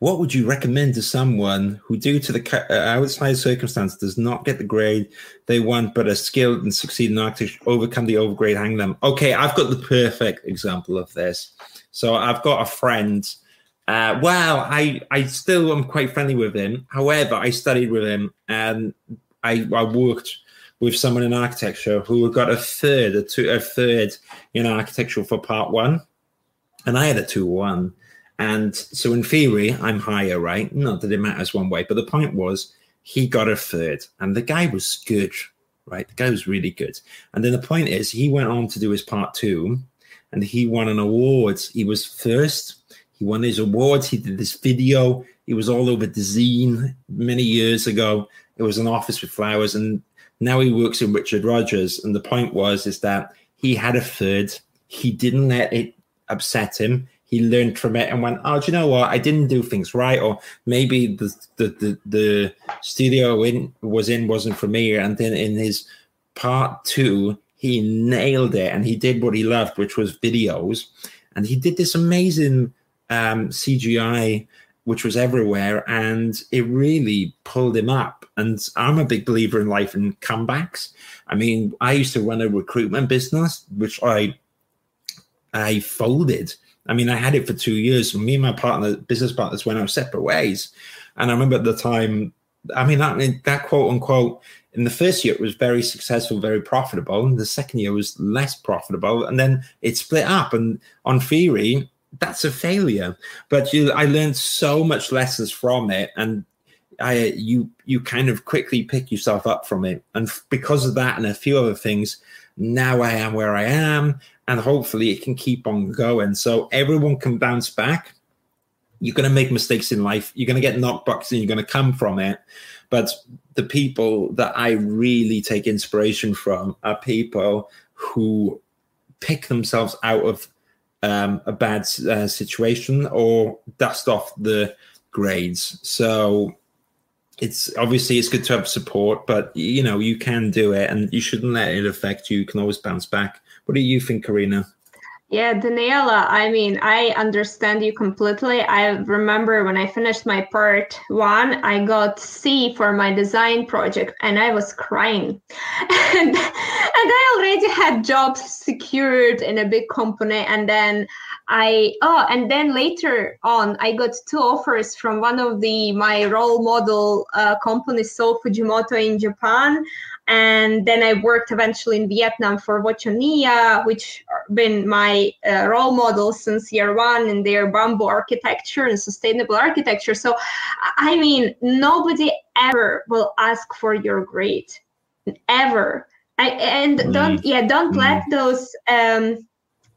Speaker 1: what would you recommend to someone who, due to the uh, outside circumstance, does not get the grade they want, but are skilled and succeed in architecture, overcome the overgrade, hang them? Okay, I've got the perfect example of this. So I've got a friend. Uh, well, I I still am quite friendly with him. However, I studied with him and I, I worked with someone in architecture who got a third, a two, a third in architecture for part one, and I had a two one. And so, in theory, I'm higher, right? Not that it matters one way, but the point was he got a third, and the guy was good, right? The guy was really good. And then the point is, he went on to do his part two, and he won an award. He was first. He won his awards. He did this video. He was all over Dezeen many years ago. It was an office with flowers, and now he works in Richard Rogers. And the point was is that he had a third. He didn't let it upset him he learned from it and went, oh, do you know what? I didn't do things right, or maybe the the the, the studio in was in wasn't for me. And then in his part two, he nailed it and he did what he loved, which was videos. And he did this amazing um, CGI, which was everywhere, and it really pulled him up. And I'm a big believer in life and comebacks. I mean, I used to run a recruitment business, which I I folded I mean, I had it for two years. Me and my partner, business partners, went our separate ways. And I remember at the time, I mean, that, that quote unquote, in the first year, it was very successful, very profitable. And the second year was less profitable. And then it split up. And on theory, that's a failure. But you, I learned so much lessons from it. And I, you, you kind of quickly pick yourself up from it. And because of that and a few other things, now I am where I am and hopefully it can keep on going. So everyone can bounce back. You're going to make mistakes in life. You're going to get knockbacks and you're going to come from it. But the people that I really take inspiration from are people who pick themselves out of um, a bad uh, situation or dust off the grades. So it's obviously it's good to have support, but you know you can do it, and you shouldn't let it affect you. You can always bounce back. What do you think, Karina?
Speaker 2: Yeah, Daniela, I mean, I understand you completely. I remember when I finished my part one, I got C for my design project and I was crying. and, and I already had jobs secured in a big company. And then I, oh, and then later on, I got two offers from one of the my role model uh, companies, Sou Fujimoto in Japan and then I worked eventually in Vietnam for Vo Trong Nghia, which been my uh, role model since year one in their bamboo architecture and sustainable architecture. So, I mean, nobody ever will ask for your grade, ever. I, and mm. don't yeah, don't mm. let those um,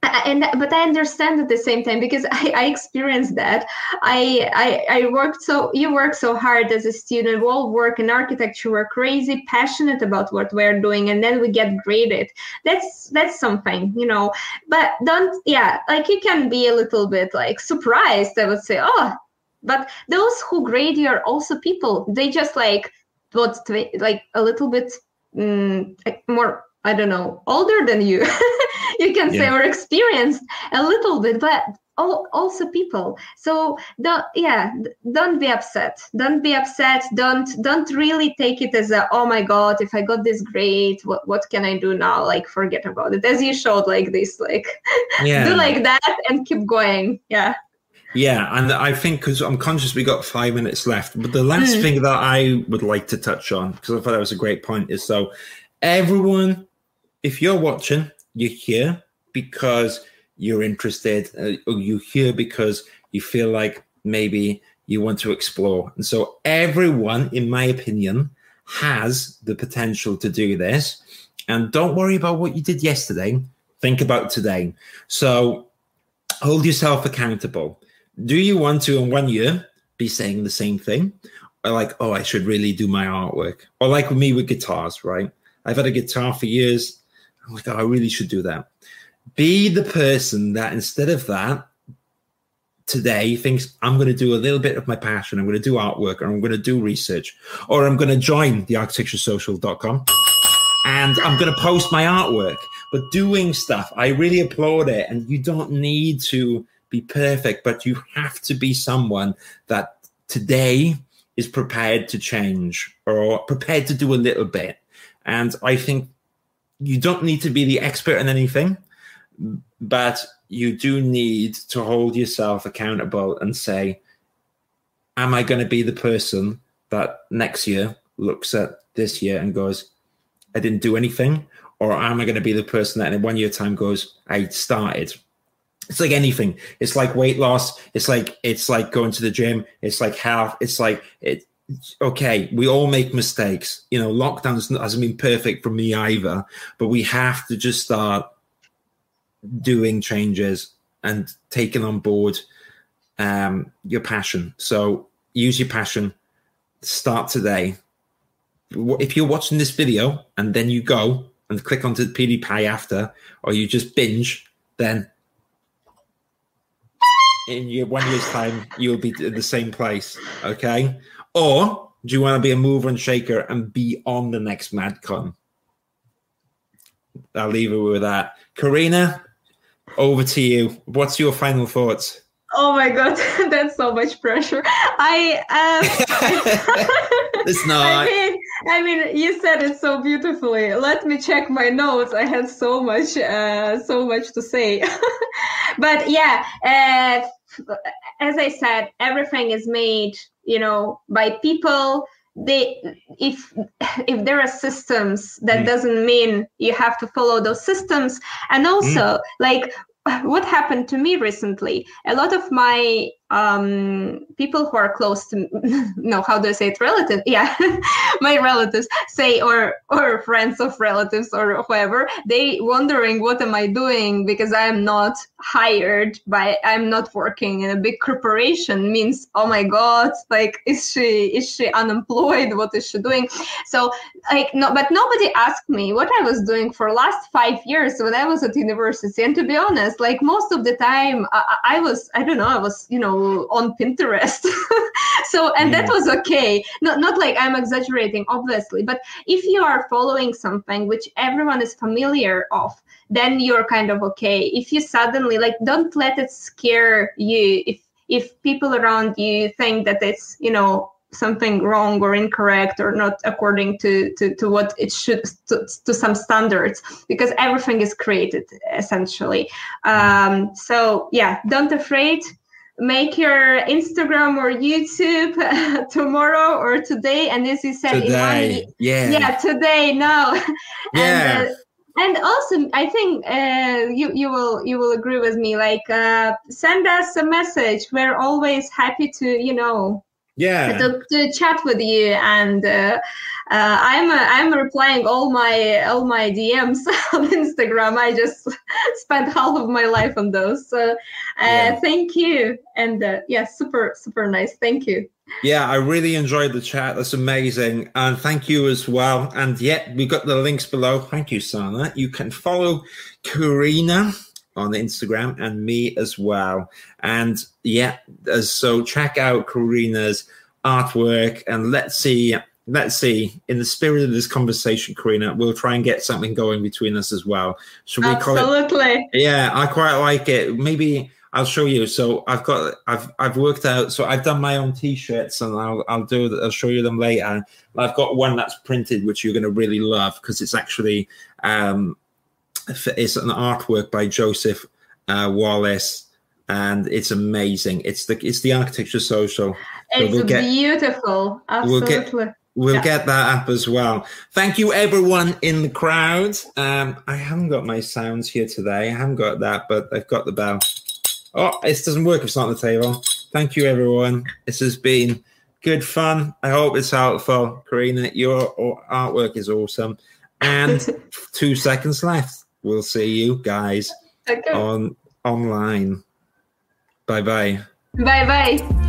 Speaker 2: and but i understand at the same time because i, I experienced that. I, I i worked so you work so hard as a student we all work in architecture we're crazy passionate about what we're doing and then we get graded. That's that's something you know but don't yeah like you can be a little bit like surprised i would say oh but those who grade you are also people. They just like what like a little bit mm, more I don't know, older than you, you can say, or experienced a little bit, but also people. So don't yeah don't be upset. Don't be upset. Don't don't really take it as a oh my god if i got this grade what, what can i do now? Like forget about it. As you showed like this like yeah. do like that and keep going. Yeah.
Speaker 1: Yeah, and I think because I'm conscious we got five minutes left, but the last mm. thing that I would like to touch on because I thought that was a great point is so everyone, if you're watching, you're here because you're interested uh, or you're here because you feel like maybe you want to explore. And so everyone, in my opinion, has the potential to do this. And don't worry about what you did yesterday. Think about today. So hold yourself accountable. Do you want to, in one year, be saying the same thing? Or like, oh, I should really do my artwork. Or like me with guitars, right? I've had a guitar for years. Oh, I really should do that be the person that instead of that today thinks I'm going to do a little bit of my passion. I'm going to do artwork or I'm going to do research or I'm going to join the architecturesocial.com and I'm going to post my artwork. But doing stuff, I really applaud it. And you don't need to be perfect, but you have to be someone that today is prepared to change or prepared to do a little bit. And I think you don't need to be the expert in anything but you do need to hold yourself accountable and say, Am I going to be the person that next year looks at this year and goes, I didn't do anything? Or am I going to be the person that in one year time goes, I started? It's like anything. It's like weight loss. It's like it's like going to the gym. It's like health. It's like it. Okay, we all make mistakes. You know, lockdown hasn't been perfect for me either, but we have to just start doing changes and taking on board um, your passion. So use your passion. Start today. If you're watching this video and then you go and click onto PewDiePie after, or you just binge, then in your one year's time you'll be in the same place. Okay. Or do you want to be a mover and shaker and be on the next MadCon? I'll leave it with that. Karina, over to you. What's your final thoughts?
Speaker 2: Oh my god, that's so much pressure. I
Speaker 1: um, it's not.
Speaker 2: I mean, I mean, you said it so beautifully. Let me check my notes. I had so much, uh, so much to say. but yeah, uh, as I said, everything is made, you know, by people they if if there are systems that mm. doesn't mean you have to follow those systems and also mm. like what happened to me recently a lot of my um, people who are close to no how do i say it? Relative yeah. My relatives say or or friends of relatives or whoever they wondering what am i doing? Because i am not hired by i'm not working in a big corporation means oh my god like is she is she unemployed? What is she doing? So like no but nobody asked me what i was doing for last five years when i was at university. And to be honest like most of the time I, I was i don't know i was you know on Pinterest. so, and yeah. that was okay. Not, not like I'm exaggerating, obviously, but if you are following something which everyone is familiar of, then you're kind of okay. If you suddenly like, don't let it scare you. If if people around you think that it's you know something wrong or incorrect or not according to, to, to what it should to, to some standards because everything is created essentially um, so yeah don't afraid make your Instagram or YouTube tomorrow or today. And as you said,
Speaker 1: today. yeah,
Speaker 2: yeah, today, no, yeah. And, uh, and also, I think uh, you you will you will agree with me. Like, uh, send us a message. We're always happy to you know
Speaker 1: yeah.
Speaker 2: To, to chat with you and uh, uh, i'm uh, i'm replying all my all my dms on instagram. I just spent half of my life on those. So uh, yeah. thank you. And uh, yeah super super nice. Thank you.
Speaker 1: Yeah i really enjoyed the chat. That's amazing. And thank you as well. And yeah we got the links below. Thank you sana. You can follow karina on Instagram and me as well. And yeah, so check out Karina's artwork and let's see let's see. In the spirit of this conversation, Karina, we'll try and get something going between us as well. Should we call it?
Speaker 2: Absolutely.
Speaker 1: Yeah, I quite like it. Maybe I'll show you. So I've got I've I've worked out. So I've done my own t-shirts, and I'll I'll do. I'll show you them later. I've got one that's printed, which you're going to really love because it's actually um, it's an artwork by Joseph uh, Wallace, and it's amazing. It's the it's the architecture social. So
Speaker 2: It's
Speaker 1: we'll get-
Speaker 2: beautiful.
Speaker 1: we'll get-
Speaker 2: Absolutely.
Speaker 1: We'll
Speaker 2: Yeah.
Speaker 1: get that up as well. Thank you, everyone in the crowd. Um, I haven't got my sounds here today. I haven't got that, but I've got the bell. Oh, it doesn't work if it's not on the table. Thank you, everyone. This has been good fun. I hope it's helpful. Karina, your artwork is awesome. And two seconds left. We'll see you guys
Speaker 2: okay.
Speaker 1: on online. Bye bye.
Speaker 2: Bye bye.